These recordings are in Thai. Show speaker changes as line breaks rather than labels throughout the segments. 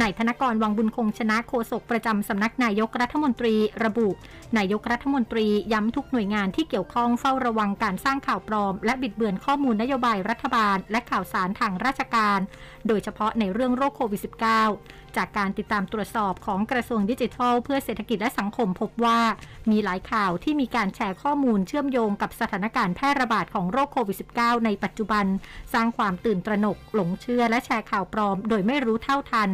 นายธนกรวังบุญคงชนะโฆษกประจำสำนักนายกรัฐมนตรีระบุ นายกรัฐมนตรีย้ำทุกหน่วยงานที่เกี่ยวข้องเฝ้าระวังการสร้างข่าวปลอม และบิดเบือนข้อมูลนโยบายรัฐบาล และข่าวสารทางราชการ โดยเฉพาะในเรื่องโรคโควิด -19 จากการติดตามตรวจสอบของกระทรวงดิจิทัล เพื่อเศรษฐกิจและสังคมพบว่า มีหลายข่าวที่มีการแชร์ข้อมูลเชื่อมโยงกับสถานการณ์แพร่ระบาดของโรคโควิด -19 ในปัจจุบัน สร้างความตื่นตระหนก หลงเชื่อและแชร์ข่าวปลอม โดยไม่รู้เท่าทัน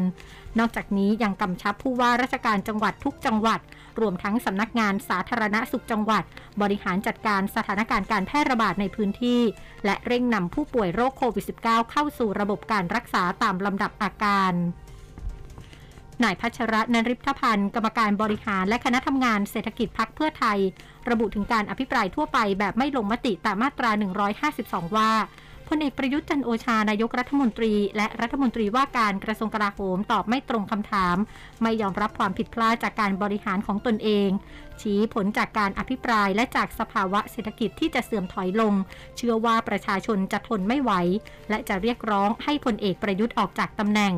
นอกจากนี้ยังกำชับผู้ว่าราชการจังหวัดทุกจังหวัด รวมทั้งสำนักงานสาธารณสุขจังหวัด บริหารจัดการสถานการณ์การแพร่ระบาดในพื้นที่ และเร่งนำผู้ป่วยโรคโควิด -19 เข้าสู่ระบบการรักษาตามลำดับอาการนายพัชระนริพพันธ์กรรมการบริหารและคณะทำงานเศรษฐกิจพักเพื่อไทย ระบุถึงการอภิปรายทั่วไปแบบไม่ลงมติตามมาตรา 152 ว่า พลเอกประยุทธ์จันโอชานายกรัฐมนตรี และรัฐมนตรีว่าการกระทรวงกลาโหมตอบไม่ตรงคำถาม ไม่ยอมรับความผิดพลาดจากการบริหารของตนเอง ชี้ผลจากการอภิปรายและจากสภาวะเศรษฐกิจที่จะเสื่อมถอยลง เชื่อว่าประชาชนจะทนไม่ไหว และจะเรียกร้องให้พลเอกประยุทธ์ออกจากตำแหน่ง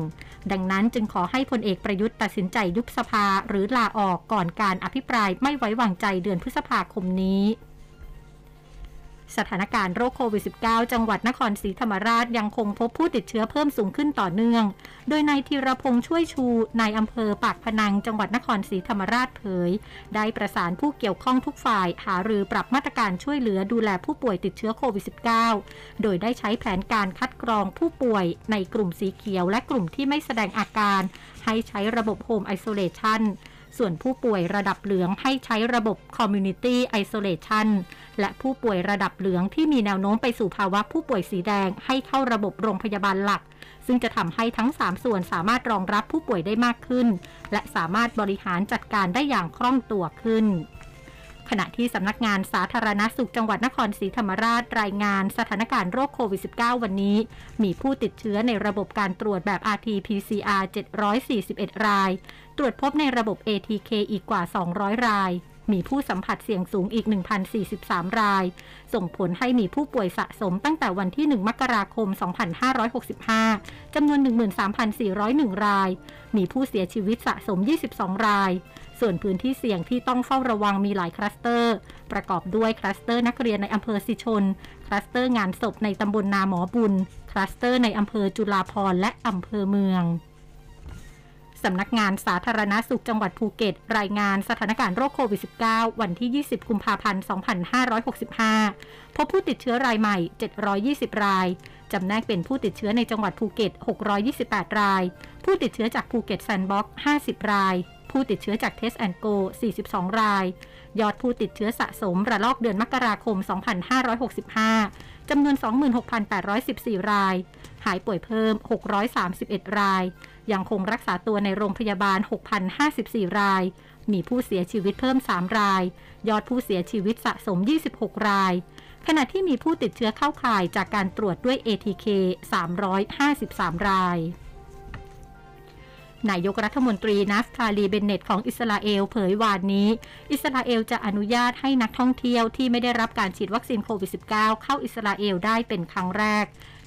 ดังนั้นจึงขอให้พลเอกประยุทธ์ตัดสินใจยุบสภาหรือลาออกก่อนการอภิปรายไม่ไว้วางใจเดือนพฤษภาคมนี้ สถานการณ์โรคโควิด -19 จังหวัดนครศรีธรรมราชยังคงพบผู้ติดเชื้อเพิ่มสูงขึ้นต่อเนื่อง โดยนายธีรพงษ์ช่วยชูนายอำเภอปากพนัง จังหวัดนครศรีธรรมราชเผย ได้ประสานผู้เกี่ยวข้องทุกฝ่าย หารือปรับมาตรการช่วยเหลือดูแลผู้ป่วยติดเชื้อโควิด -19 โดยได้ใช้แผนการคัดกรองผู้ป่วยในกลุ่มสีเขียวและกลุ่มที่ไม่แสดงอาการ ให้ใช้ระบบโฮมไอโซเลชัน ส่วนผู้ป่วยระดับเหลืองให้ใช้ระบบ Community Isolation และผู้ป่วยระดับเหลืองที่มีแนวโน้มไปสู่ภาวะผู้ป่วยสีแดงให้เข้าระบบโรงพยาบาลหลัก ซึ่งจะทำให้ทั้ง 3 ส่วนสามารถรองรับผู้ป่วยได้มากขึ้น และสามารถบริหารจัดการได้อย่างคล่องตัวขึ้น ขณะที่สำนักงานสาธารณสุขจังหวัดนครศรีธรรมราชรายงานสถานการณ์โรคโควิด -19 วันนี้ มีผู้ติดเชื้อในระบบการตรวจแบบ RT-PCR 741 ราย ตรวจพบในระบบ ATK อีกกว่า 200 ราย มีผู้สัมผัสเสี่ยงสูงอีก 1,043 ราย ส่งผลให้มีผู้ป่วยสะสมตั้งแต่วันที่ 1 มกราคม 2565 จำนวน 13,401 ราย มีผู้เสียชีวิตสะสม 22 ราย ส่วนพื้นที่เสี่ยงที่ต้องเฝ้าระวังมีหลายคลัสเตอร์ ประกอบด้วยคลัสเตอร์นักเรียนในอำเภอสิชน คลัสเตอร์งานศพในตำบลนาหมอบุญ คลัสเตอร์ในอำเภอจุฬาภรณ์และอำเภอเมือง สำนักงานสาธารณสุขจังหวัดภูเก็ต รายงานสถานการณ์โรคโควิด -19 วันที่ 20 กุมภาพันธ์ 2565 พบผู้ติดเชื้อรายใหม่ 720 ราย จำแนกเป็นผู้ติดเชื้อในจังหวัดภูเก็ต 628 ราย ผู้ติดเชื้อจากภูเก็ตแซนด์บ็อกซ์ 50 ราย ผู้ติดเชื้อจาก Test and Go 42 ราย ยอดผู้ติดเชื้อสะสมระลอกเดือนมกราคม 2565 จำนวน 26,814 ราย หายป่วยเพิ่ม 631 ราย ยังคงรักษาตัวในโรงพยาบาล 6,054 ราย มีผู้เสียชีวิตเพิ่ม 3 ราย ยอดผู้เสียชีวิตสะสม 26 ราย ขณะที่มีผู้ติดเชื้อเข้าข่ายจากการตรวจด้วย ATK 353 ราย นายกรัฐมนตรีนัฟทาลีเบนเนตของอิสราเอลเผยวานนี้ อิสราเอลจะอนุญาตให้นักท่องเที่ยวที่ไม่ได้รับการฉีดวัคซีนโควิด -19 เข้าอิสราเอลได้เป็นครั้งแรก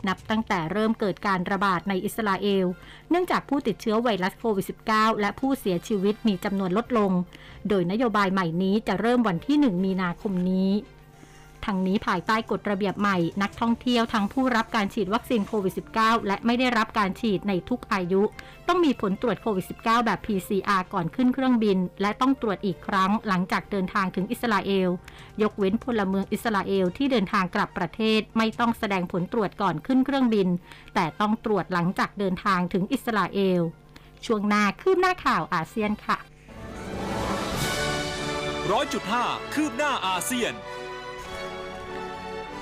นับตั้งแต่เริ่มเกิดการระบาดในอิสราเอล เนื่องจากผู้ติดเชื้อไวรัสโควิด -19 และผู้เสียชีวิตมีจำนวนลดลง โดยนโยบายใหม่นี้จะเริ่มวันที่ 1 มีนาคมนี้ ทั้งนี้ภายใต้กฎระเบียบใหม่ นักท่องเที่ยวทั้งผู้รับการฉีดวัคซีนโควิด -19 และไม่ได้รับการฉีดในทุกอายุ ต้องมีผลตรวจโควิด -19 แบบ PCR ก่อนขึ้นเครื่องบิน และต้องตรวจอีกครั้งหลังจากเดินทางถึงอิสราเอล ยกเว้นพลเมืองอิสราเอลที่เดินทางกลับประเทศ ไม่ต้องแสดงผลตรวจก่อนขึ้นเครื่องบิน แต่ต้องตรวจหลังจากเดินทางถึงอิสราเอล ช่วงหน้าคืบหน้าข่าวอาเซียนค่ะ
ร้อยจุดห้าคืบหน้าอาเซียน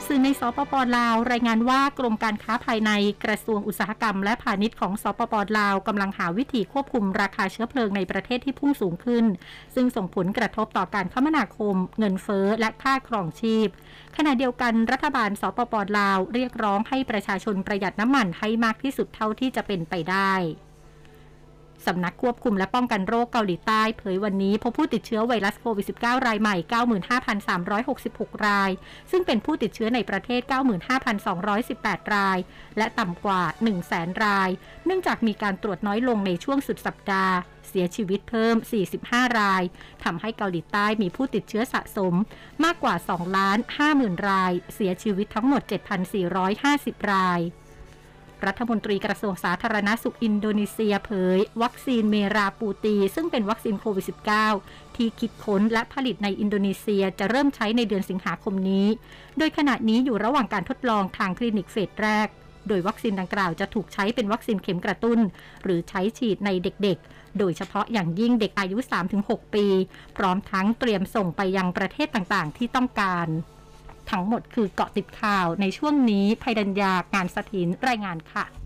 สื่อในสปปลาว รายงานว่ากรมการค้าภายในกระทรวงอุตสาหกรรม และพาณิชย์ของสปปลาวกำลังหาวิธีควบคุมราคาเชื้อเพลิงในประเทศที่พุ่งสูงขึ้น ซึ่งส่งผลกระทบต่อการคมนาคม เงินเฟ้อและค่าครองชีพ ขณะเดียวกันรัฐบาลสปปลาว เรียกร้องให้ประชาชนประหยัดน้ำมันให้มากที่สุดเท่าที่จะเป็นไปได้ สำนักควบคุมและป้องกันโรคเกาหลีใต้เผยวันนี้พบผู้ติดเชื้อไวรัสโควิด -19 รายใหม่ 95,366 ราย ซึ่งเป็นผู้ติดเชื้อในประเทศ 95,218 ราย และต่ำกว่า 100,000 ราย เนื่องจากมีการตรวจน้อยลงในช่วงสุดสัปดาห์ เสียชีวิตเพิ่ม 45 ราย ทำให้เกาหลีใต้มีผู้ติดเชื้อสะสม มากกว่า 2 ล้าน 5 0,000 ราย เสียชีวิตทั้งหมด 7,450 ราย รัฐมนตรีกระทรวงสาธารณสุขอินโดนีเซียเผย วัคซีนเมราปูตี ซึ่งเป็นวัคซีนโควิด -19 ที่คิดค้นและผลิตในอินโดนีเซียจะเริ่มใช้ในเดือนสิงหาคมนี้ โดยขณะนี้อยู่ระหว่างการทดลองทางคลินิกเฟสแรก โดยวัคซีนดังกล่าวจะถูกใช้เป็นวัคซีนเข็มกระตุ้น หรือใช้ฉีดในเด็กๆ โดยเฉพาะอย่างยิ่งเด็กอายุ 3-6 ปี พร้อมทั้งเตรียมส่งไปยังประเทศต่างๆ ที่ต้องการ ทั้งหมดคือเกาะติดข่าวในช่วงนี้ภัยดัญญาการสถินรายงานค่ะ